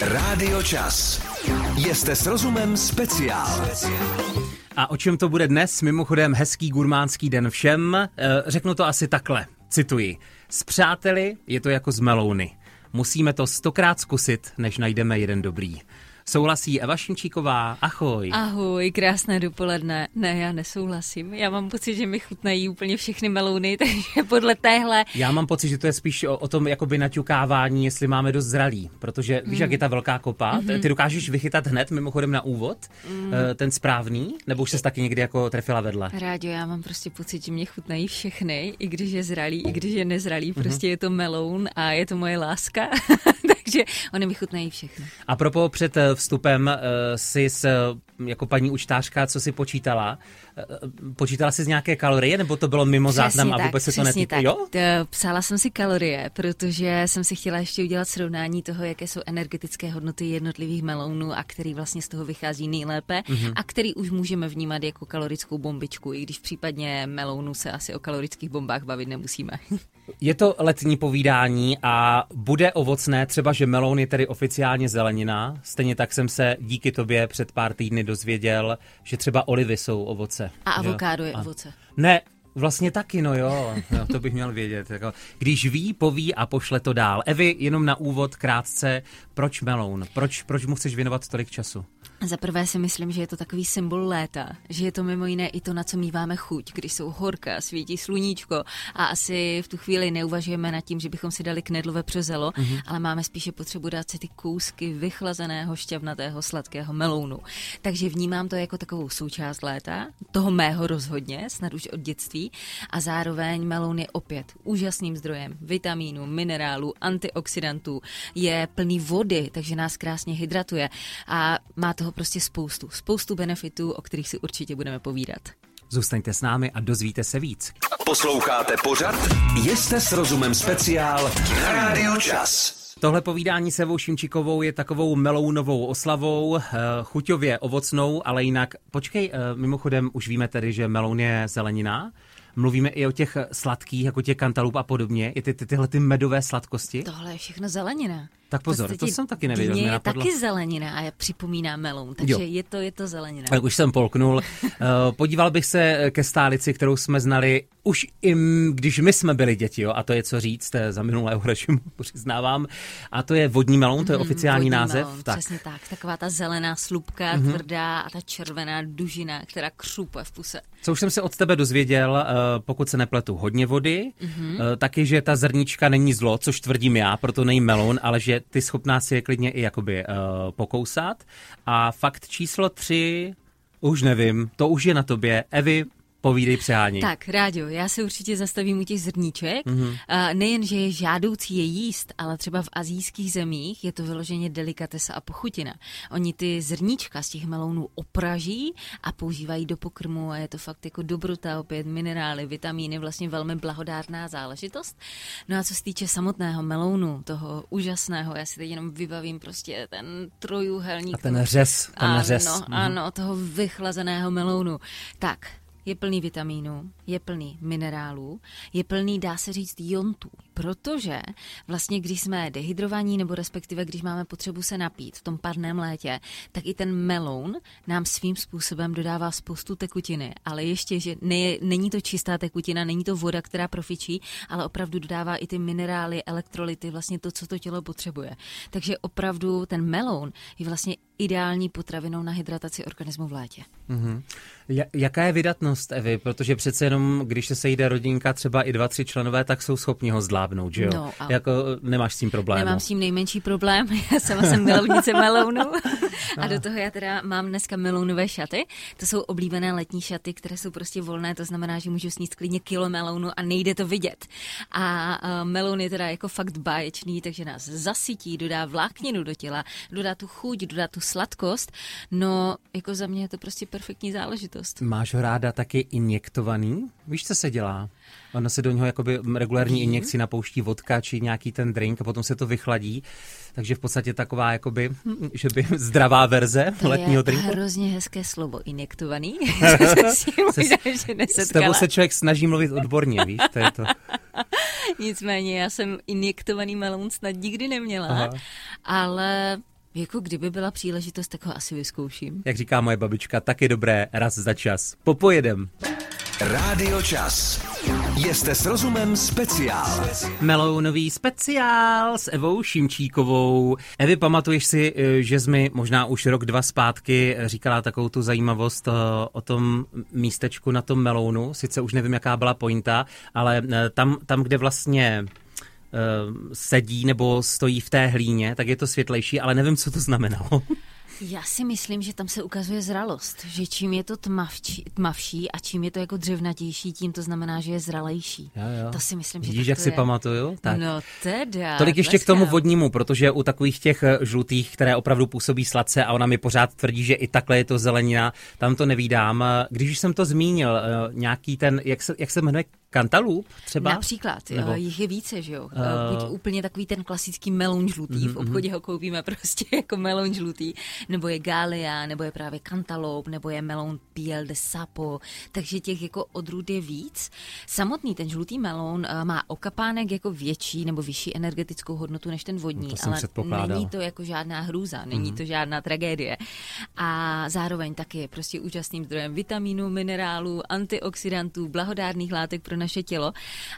Rádio Čas. Jste s rozumem speciál. A o čem to bude dnes? Mimochodem hezký gurmánský den všem. E, řeknu to asi takhle, cituji. S přáteli je to jako z melouny. Musíme to stokrát zkusit, než najdeme jeden dobrý. Souhlasí Eva Šimčíková. Ahoj. Ahoj, krásné dopoledne. Ne, já nesouhlasím. Já mám pocit, že mi chutnají úplně všechny melouny, takže podle téhle... Já mám pocit, že to je spíš o, o tom jakoby naťukávání, jestli máme dost zralý. Protože víš, jak je ta velká kopa? Mm-hmm. Ty dokážeš vychytat hned, mimochodem na úvod, mm. ten správný? Nebo už se taky někdy jako trefila vedle? Rádio, já mám prostě pocit, že mě chutnají všechny, i když je zralý, i když je nezralý. Mhm. Prostě mm-hmm. je to meloun a je to moje láska. takže oni mi chutnají všechny. A propo před eh, vstupem uh, si s, jako paní učtářka, co si počítala? Počítala jsi z nějaké kalorie, nebo to bylo mimo záznam tak, a vůbec se to netýká? Jo? Psala jsem si kalorie, protože jsem si chtěla ještě udělat srovnání toho, jaké jsou energetické hodnoty jednotlivých melounů a který vlastně z toho vychází nejlépe mm-hmm. a který už můžeme vnímat jako kalorickou bombičku, i když případně melounu se asi o kalorických bombách bavit nemusíme. Je to letní povídání a bude ovocné, třeba že meloun je tedy oficiálně zelenina. Stejně tak jsem se díky tobě před pár týdny dozvěděl, že třeba olivy jsou ovoce. A avokádo je ovoce. Ne, Vlastně taky, no jo, jo, to bych měl vědět. Jako, když ví, poví a pošle to dál. Evi, jenom na úvod krátce, proč meloun? Proč, proč mu chceš věnovat tolik času? Za prvé si myslím, že je to takový symbol léta, že je to mimo jiné i to, na co míváme chuť, když jsou horka, svítí sluníčko a asi v tu chvíli neuvažujeme nad tím, že bychom si dali knedlové přezelo, mm-hmm. ale máme spíše potřebu dát si ty kousky vychlazeného, šťavnatého, sladkého melounu. Takže vnímám to jako takovou součást léta, toho mého rozhodně, snad už od dětství a zároveň meloun je opět úžasným zdrojem vitamínů, minerálů, antioxidantů, je plný vody, takže nás krásně hydratuje a má toho prostě spoustu, spoustu benefitů, o kterých si určitě budeme povídat. Zůstaňte s námi a dozvíte se víc. Posloucháte pořad Jste s rozumem speciál na Radio Čas. Tohle povídání se Evou Šimčikovou je takovou melounovou oslavou, eh, chuťově ovocnou, ale jinak, počkej, eh, mimochodem už víme tedy, že meloun je zelenina, mluvíme i o těch sladkých, jako těch kantalup a podobně, i ty, ty, tyhle ty medové sladkosti. Tohle je všechno zelenina. Tak pozor, to jsem taky nevěděl. je taky zelenina a připomíná melon, takže jo. je to, je to zelenina. Tak už jsem polknul. Eh, podíval bych se ke stálici, kterou jsme znali už i když my jsme byli děti, jo, a to je co říct, je za minulého režimu, přiznávám. A to je vodní melon, to je mm, oficiální název. Melon, tak. Přesně tak, taková ta zelená slupka, mm-hmm. tvrdá a ta červená dužina, která křupe v puse. Co už jsem se od tebe dozvěděl, eh, pokud se nepletu, hodně vody, mm-hmm. taky, že ta zrnička není zlo, což tvrdím já, proto není melon, ale že ty schopná si je klidně i jakoby uh, pokousat. A fakt číslo tři, už nevím, to už je na tobě. Evi, Povídej přehání. Tak, Ráďo, já se určitě zastavím u těch zrníček. Mm-hmm. Nejen, že je žádoucí je jíst, ale třeba v azijských zemích je to vyloženě delikatesa a pochutina. Oni ty zrníčka z těch melounů opraží a používají do pokrmu a je to fakt jako dobrota, opět minerály, vitamíny, vlastně velmi blahodárná záležitost. No a co se týče samotného melounu, toho úžasného, já si teď jenom vybavím prostě ten trojuhelník. A ten řez, ten ano, řez. Ano, mm-hmm. ano, toho vychlazeného melounu. Tak, je plný vitamínů, je plný minerálů, je plný, dá se říct, jontů. Protože vlastně, když jsme dehydrovaní, nebo respektive když máme potřebu se napít v tom parném létě, tak i ten meloun nám svým způsobem dodává spoustu tekutiny. Ale ještě, že ne, není to čistá tekutina, není to voda, která profičí, ale opravdu dodává i ty minerály, elektrolyty, vlastně to, co to tělo potřebuje. Takže opravdu ten meloun je vlastně ideální potravinou na hydrataci organismu v létě. Mm-hmm. Jaká je vydatnost, Evy? Protože přece jenom, když se sejde rodinka, třeba i dva, tři členové, tak jsou schopni ho zvládnout, že jo? No, a... Jako nemáš s tím problém. Nemám s tím nejmenší problém, já sama jsem milovnice melounu. a do toho já teda mám dneska melounové šaty. To jsou oblíbené letní šaty, které jsou prostě volné, to znamená, že můžu sníst klidně kilo melounu a nejde to vidět. A uh, meloun je teda jako fakt báječný, takže nás zasytí, dodá vlákninu do těla, dodá tu chuť, dodá tu sladkost. No, jako za mě je to prostě perfektní záležitost. Máš ho ráda taky injektovaný? Víš, co se dělá? Ono se do něho jakoby regulární injekci napouští vodka či nějaký ten drink a potom se to vychladí. Takže v podstatě taková, jakoby, že by zdravá verze to letního je drinku. hrozně hezké slovo, injektovaný. se, s tebou se člověk snaží mluvit odborně, víš, to je to. Nicméně já jsem injektovaný melon snad nikdy neměla, Aha. ale Jako kdyby byla příležitost, tak ho asi vyzkouším. Jak říká moje babička, tak je dobré raz za čas. Popojedem. Rádio Čas. Jste s rozumem speciál. Melounový speciál s Evou Šimčíkovou. Evi, pamatuješ si, eh, že jsi mi možná už rok, dva zpátky říkala takovou tu zajímavost eh, o tom místečku na tom melounu. Sice už nevím, jaká byla pointa, ale eh, tam, tam kde vlastně sedí nebo stojí v té hlíně, tak je to světlejší, ale nevím, co to znamenalo. Já si myslím, že tam se ukazuje zralost, že čím je to tmavčí, tmavší a čím je to jako dřevnatější, tím to znamená, že je zralejší. Jo, jo. To si myslím, že Vidíš, jak to si je. pamatuju? Tak. No teda. Tolik ještě k tomu tleskám. vodnímu, protože u takových těch eh, žlutých, které opravdu působí sladce a ona mi pořád tvrdí, že i takhle je to zelenina, tam to nevídám. Eh, Když už jsem to zmínil, eh, nějaký ten, jak se, jak se jmenuje, kantalup třeba? Například, Nebo- jich je více, že jo? Uh, Buď úplně takový ten klasický meloun žlutý, Mhm, v obchodě ho koupíme prostě jako meloun žlutý, nebo je galia, nebo je právě kantaloup, nebo je meloun piel de sapo, takže těch jako odrůd je víc. Samotný ten žlutý meloun uh, má okapánek jako větší nebo vyšší energetickou hodnotu než ten vodní, No ale není to jako žádná hrůza, není to žádná tragédie. A zároveň taky je prostě úžasným zdrojem vitamínů, minerálů, antioxidantů, blahodárných látek pro naše tělo.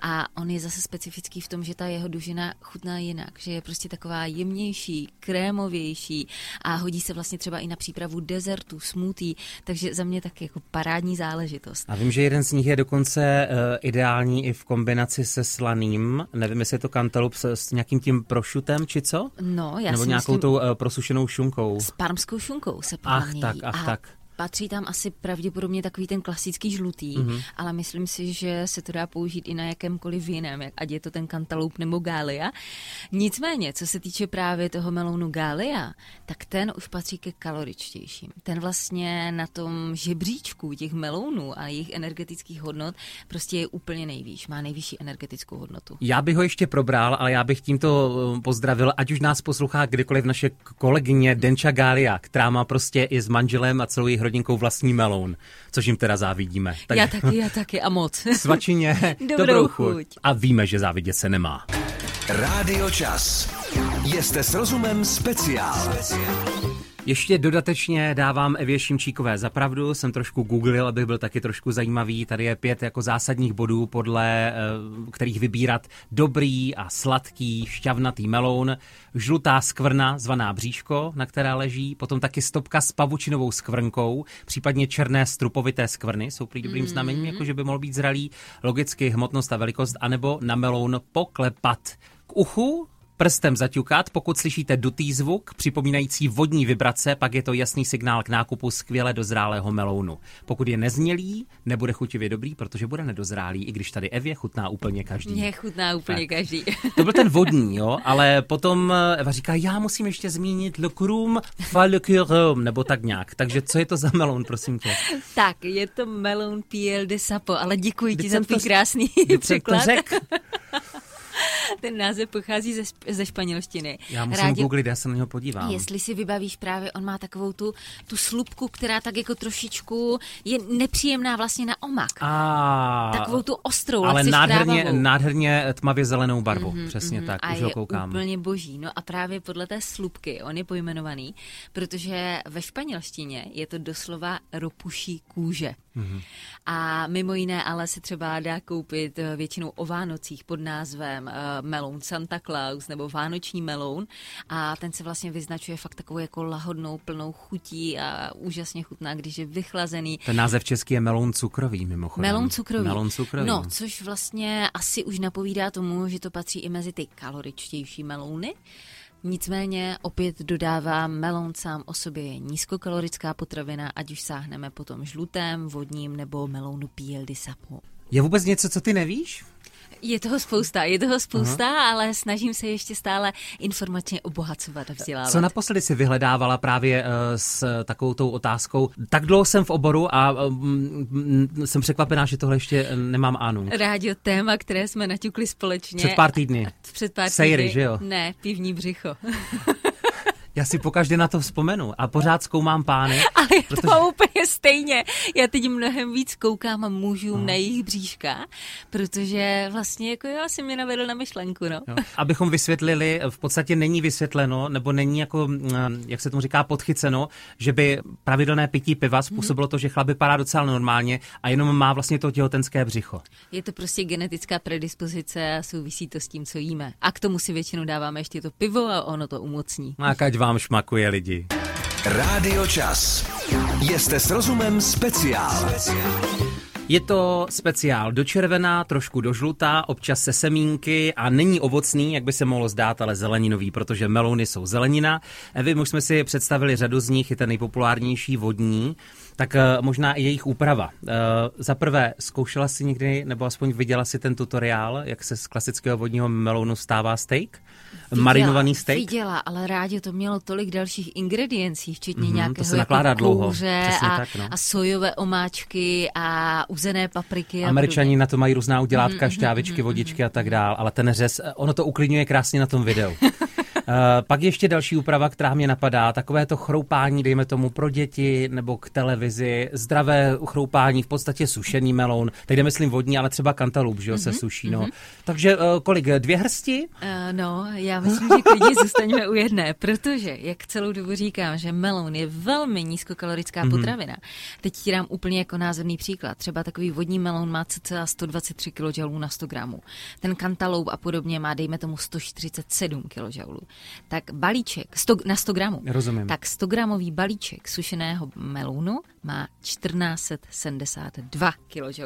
A on je zase specifický v tom, že ta jeho dužina chutná jinak, že je prostě taková jemnější, krémovější a hodí se vlastně třeba i na přípravu dezertu, smoothie, takže za mě taky jako parádní záležitost. A vím, že jeden z nich je dokonce uh, ideální i v kombinaci se slaným. Nevím, jestli je to kantalup s, s nějakým tím prošutem, či co? No, já Nebo si nějakou myslím, tou uh, prosušenou šunkou. S parmskou šunkou se podle Ach tak, ach a tak. Patří tam asi pravděpodobně takový ten klasický žlutý, Mhm. mm-hmm. ale myslím si, že se to dá použít i na jakémkoliv jiném, ať je to ten kantaloup nebo gália. Nicméně, co se týče právě toho melounu gália, tak ten už patří ke kaloričtějším. Ten vlastně na tom žebříčku těch melounů a jejich energetických hodnot prostě je úplně nejvýš, má nejvyšší energetickou hodnotu. Já bych ho ještě probral, ale já bych tímto eh, pozdravil, ať už nás poslouchá kdykoliv naše kolegyně Denča Gália, která má prostě i s manželem a celou jejich rodinkou vlastní meloun, což jim teda závidíme. Tak... Já taky, já taky a moc. Svačině, Dobrou dobrou chuť. chuť. A víme, že závidět se nemá. Rádio Čas. Jste s rozumem speciál. Ještě dodatečně dávám Evě Šimčíkové za pravdu, jsem trošku googlil, abych byl taky trošku zajímavý. Tady je pět jako zásadních bodů, podle eh, kterých vybírat dobrý a sladký šťavnatý meloun, žlutá skvrna zvaná bříško, na které leží, potom taky stopka s pavučinovou skvrnkou, případně černé strupovité skvrny, jsou prý dobrým znamením, jako že by mohl být zralý, logicky hmotnost a velikost, anebo na meloun poklepat. K uchu Prstem zaťukat, pokud slyšíte dutý zvuk, připomínající vodní vibrace, pak je to jasný signál k nákupu skvěle dozrálého melounu. Pokud je neznělý, nebude chutivě dobrý, protože bude nedozrálý, i když tady Evě chutná úplně každý. Mě chutná úplně Tak. každý. To byl ten vodní, jo, ale potom Eva říká, já musím ještě zmínit le crum le curum, nebo tak nějak. Takže co je to za meloun, prosím tě? Tak, je to melon piel de sapo, ale děkuji ti za tvůj krásný jsem to překlad. řek. Ten název pochází ze, ze španělštiny. Já musím Rádi- googlit, já se na něho podívám. Jestli si vybavíš právě, on má takovou tu, tu slupku, která tak jako trošičku je nepříjemná vlastně na omak. A... Takovou tu ostrou, ale nádherně, nádherně tmavě zelenou barvu, mm-hmm, přesně Mhm, tak, a už je ho koukám. úplně boží. No a právě podle té slupky on je pojmenovaný, protože ve španělštině je to doslova ropuší kůže. Mhm. Mm-hmm. A mimo jiné ale se třeba dá koupit eh, většinou o Vánocích pod názvem eh, meloun Santa Claus nebo Vánoční meloun a ten se vlastně vyznačuje fakt takovou jako lahodnou, plnou chutí a úžasně chutná, když je vychlazený. Ten název český je meloun cukrový, mimochodem. Melon cukrový. Melon cukrový. No, což vlastně asi už napovídá tomu, že to patří i mezi ty kaloričtější melouny. Nicméně opět dodávám, melon sám o sobě je nízkokalorická potravina, ať už sáhneme potom žlutém, vodním nebo melounu piel di sapo. Je vůbec něco, co ty nevíš? Je toho spousta, je toho spousta, Aha. ale snažím se ještě stále informačně obohacovat a vzdělávat. Co naposledy si vyhledávala právě uh, s takovou tou otázkou? Tak dlouho jsem v oboru a uh, mm, jsem překvapená, že tohle ještě eh, nemám Anu. Rádio téma, které jsme naťukli společně. Před pár týdny. Před pár Sejry, týdny. že jo? Ne, pivní břicho. Já si pokaždé na to vzpomenu a pořád zkoumám pány. Ale já protože... to mám úplně stejně. Já teď mnohem víc koukám a můžu no. na jejich bříška, protože vlastně jako já si mě navedl na myšlenku. No. Jo. Abychom vysvětlili, v podstatě není vysvětleno, nebo není jako, mm, jak se tomu říká, podchyceno, že by pravidelné pití piva způsobilo to, že chlap vypadá docela normálně a jenom má vlastně to těhotenské břicho. Je to prostě genetická predispozice a souvisí to s tím, co jíme. A k tomu si většinou dáváme ještě to pivo a ono to umocní. A kať vám šmakuje lidi. Rádio Čas. Jste s rozumem speciál. Je to speciál do červená, trošku do žlutá, občas se semínky a není ovocný, jak by se mohlo zdát, ale zeleninový, protože melouny jsou zelenina. Vy už jsme si představili řadu z nich, je ten nejpopulárnější vodní tak uh, možná i jejich úprava. Uh, za prvé, zkoušela si někdy, nebo aspoň viděla si ten tutoriál, jak se z klasického vodního melounu stává steak? Viděla, Marinovaný steak? Viděla, ale rádi to mělo tolik dalších ingrediencí, včetně mm-hmm, nějakého to se nakládá jako dlouho. a, tak, no. a sojové omáčky a uzené papriky. Američani na to mají různá udělátka, mm-hmm, šťávičky, mm-hmm, vodičky a tak dál, ale ten řez, ono to uklidňuje krásně na tom videu. Eh, pak ještě další úprava, která mě napadá, takové to chroupání, dejme tomu pro děti nebo k televizi, zdravé chroupání, v podstatě sušený meloun, teď myslím vodní, ale třeba kantalup, že jo, mm-hmm, se mhm, suší, no. Mm-hmm. Takže uh, kolik, dvě hrsti? Uh, no, já myslím, že klidně zůstaneme u jedné, protože, jak celou dobu říkám, že meloun je velmi nízkokalorická mm-hmm. potravina. Teď ti dám úplně jako názorný příklad. Třeba takový vodní meloun má cca 123 kJ na 100 gramů. Ten kantaloup a podobně má, dejme tomu, 147 kJ tak balíček 100, na 100 gramů. Rozumím. Tak 100 gramový balíček sušeného melounu má 1472 kJ.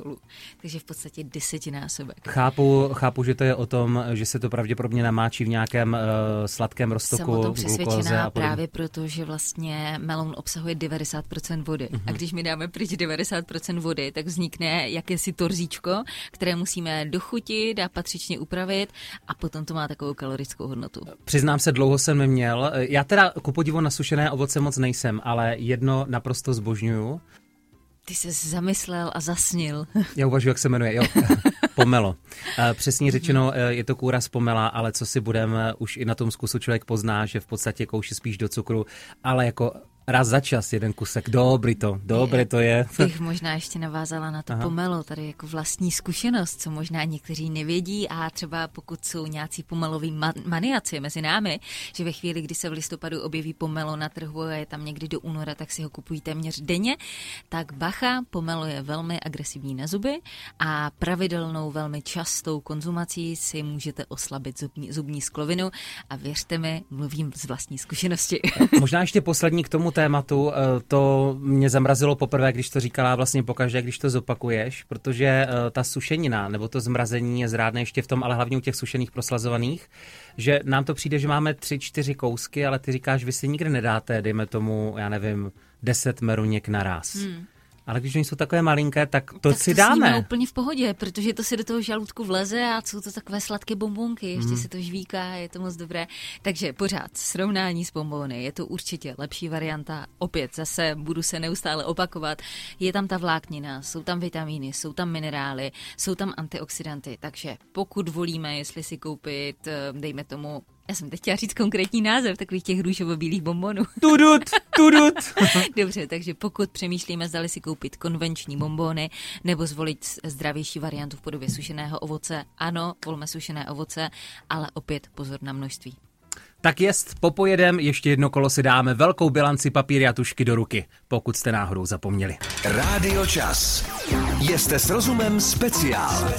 Takže v podstatě desetinásobek. Chápu, chápu, že to je o tom, že se to pravděpodobně namáčí v nějakém uh, sladkém roztoku. Jsem o tom přesvědčená právě proto, že vlastně meloun obsahuje 90% vody. Uh-huh. A když mi dáme pryč 90% vody, tak vznikne jakési torzíčko, které musíme dochutit a patřičně upravit a potom to má takovou kalorickou hodnotu. Přiznám se, dlouho jsem neměl. Já teda ku podivu na sušené ovoce moc nejsem, ale jedno naprosto zbožňuju. Ty jsi zamyslel a zasnil. Já uvažuji, jak se jmenuje. Jo. Pomelo. Přesně řečeno, e, je to kůra z pomela, ale co si budeme, už i na tom zkusu člověk pozná, že v podstatě kouší spíš do cukru, ale jako raz za čas jeden kusek. Dobrý to, dobré to je. Bych možná ještě navázala na to Aha. pomelo, tady jako vlastní zkušenost, co možná někteří nevědí a třeba pokud jsou nějací pomeloví man- maniaci mezi námi, že ve chvíli, kdy se v listopadu objeví pomelo na trhu a je tam někdy do února, tak si ho kupují téměř denně, tak bacha, pomelo je velmi agresivní na zuby a pravidelnou velmi častou konzumací si můžete oslabit zubní, zubní sklovinu a věřte mi, mluvím z vlastní zkušenosti. Možná ještě poslední k tomu tématu, eh, to mě zamrazilo poprvé, když to říkala vlastně pokaždé, když to zopakuješ, protože eh, ta sušenina nebo to zmrazení je zrádné ještě v tom, ale hlavně u těch sušených proslazovaných, že nám to přijde, že máme tři, čtyři kousky, ale ty říkáš, vy si nikdy nedáte, dejme tomu, já nevím, deset meruněk naraz. Hmm. Ale když oni jsou takové malinké, tak to tak si to dáme. úplně v pohodě, protože to si do toho žaludku vleze a jsou to takové sladké bombonky, ještě mm. se to žvíká, je to moc dobré. Takže pořád srovnání s bombony, je to určitě lepší varianta. Opět zase budu se neustále opakovat. Je tam ta vláknina, jsou tam vitamíny, jsou tam minerály, jsou tam antioxidanty, takže pokud volíme, jestli si koupit, eh, dejme tomu já jsem teď chtěla říct konkrétní název takových těch růžovo-bílých bombonů. Tudut, tudut. Dobře, takže pokud přemýšlíme, zdali si koupit konvenční bombony nebo zvolit zdravější variantu v podobě sušeného ovoce, ano, volme sušené ovoce, ale opět pozor na množství. Tak jest, popojedem, ještě jedno kolo si dáme velkou bilanci papíry a tušky do ruky, pokud jste náhodou zapomněli. Rádio Čas. Jste s rozumem speciál.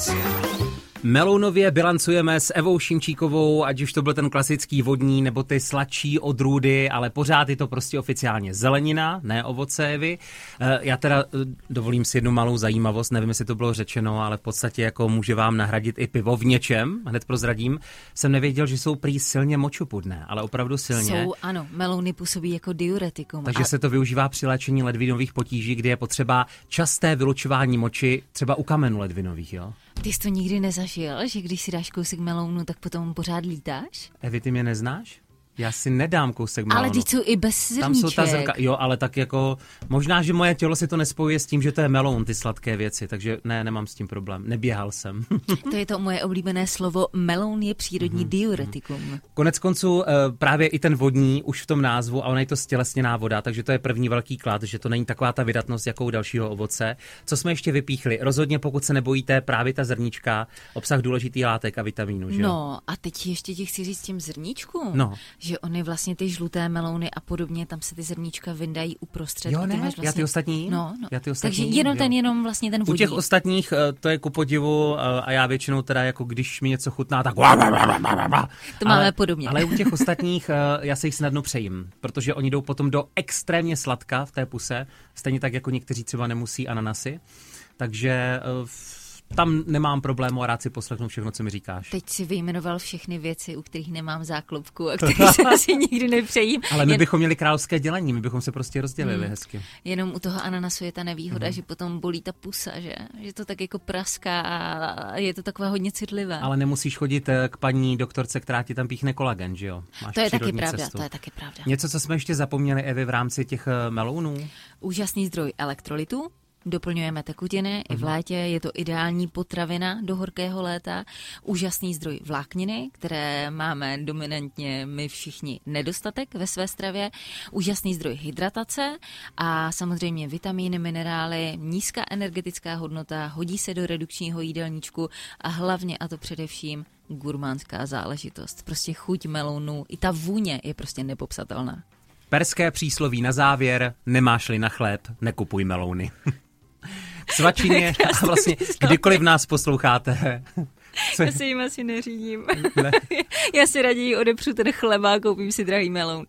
Melounově bilancujeme s Evou Šimčíkovou, ať už to byl ten klasický vodní nebo ty sladší odrůdy, ale pořád je to prostě oficiálně zelenina, ne ovoce Evy. Eh, já teda eh, dovolím si jednu malou zajímavost, nevím, jestli to bylo řečeno, ale v podstatě jako může vám nahradit i pivo v něčem, hned prozradím. Jsem nevěděl, že jsou prý silně močopudné, ale opravdu silně. Jsou, ano, melouny působí jako diuretikum. Takže a... se to využívá při léčení ledvinových potíží, kdy je potřeba časté vylučování moči, třeba u kamenů ledvinových, jo? Ty jsi to nikdy nezažil, že když si dáš kousek melounu, tak potom pořád lítáš? Evi, ty mě neznáš? Já si nedám kousek melonu. Ale teď jsou i bez zrníček. Tam jsou ta zrnka, jo, ale tak jako, možná, že moje tělo si to nespojuje s tím, že to je meloun, ty sladké věci, takže ne, nemám s tím problém. Neběhal jsem. to je to moje oblíbené slovo, meloun je přírodní mm-hmm. diuretikum. Konec konců eh, právě i ten vodní už v tom názvu, a ona je to stělesněná voda, takže to je první velký klad, že to není taková ta vydatnost jako u dalšího ovoce. Co jsme ještě vypíchli? Rozhodně, pokud se nebojíte, právě ta zrnička, obsah důležitých látek a vitamínů. Že? No a teď ještě ti chci říct těm zrníčkům, no. že oni vlastně ty žluté melouny a podobně, tam se ty zrníčka vyndají uprostřed. Jo, ne, vlastně... já ty ostatní? No, no. Já ty ostatní, Takže jenom jo. ten, jenom vlastně ten vodní. U těch ostatních eh, to je ku podivu eh, a já většinou teda jako když mi něco chutná, tak to ale, máme podobně. Ale u těch ostatních eh, já se jich snadno přejím, protože oni jdou potom do extrémně sladka v té puse, stejně tak jako někteří třeba nemusí ananasy. Takže tam nemám problému a rád si poslechnu všechno, co mi říkáš. Teď si vyjmenoval všechny věci, u kterých nemám záklopku a kterých se asi nikdy nepřejím. Ale my Jen... bychom měli královské dělení, my bychom se prostě rozdělili hmm. hezky. Jenom u toho ananasu je ta nevýhoda, hmm. že potom bolí ta pusa, že? Že to tak jako praská a je to takové hodně citlivé. Ale nemusíš chodit eh, k paní doktorce, která ti tam píchne kolagen, že jo? Máš to je taky pravda, cestu. to je taky pravda. Něco, co jsme ještě zapomněli, Evi, v rámci těch eh, melounů? Úžasný zdroj elektrolitu, Doplňujeme tekutiny uh-huh. i v mhm. létě, je to ideální potravina do horkého léta, úžasný zdroj vlákniny, které máme dominantně my všichni nedostatek ve své stravě, úžasný zdroj hydratace a samozřejmě vitamíny, minerály, nízká energetická hodnota, hodí se do redukčního jídelníčku a hlavně a to především gurmánská záležitost. Prostě chuť melounu, i ta vůně je prostě nepopsatelná. Perské přísloví na závěr, nemáš-li na chléb, nekupuj melouny. svačině a vlastně kdykoliv nás posloucháte. Co? Já si jim asi neřídím. Ne. já si raději odepřu ten chleba a koupím si drahý meloun.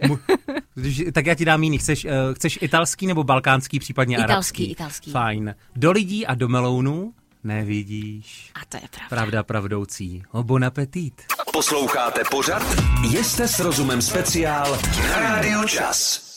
tak já ti dám jiný. Chceš, uh, chceš italský nebo balkánský, případně italský, arabský? Italský, Fajn. Do lidí a do melounu nevidíš. A to je pravda. Pravda pravdoucí. O bon appetit. Posloucháte pořad? Jste s rozumem speciál na Radio Čas.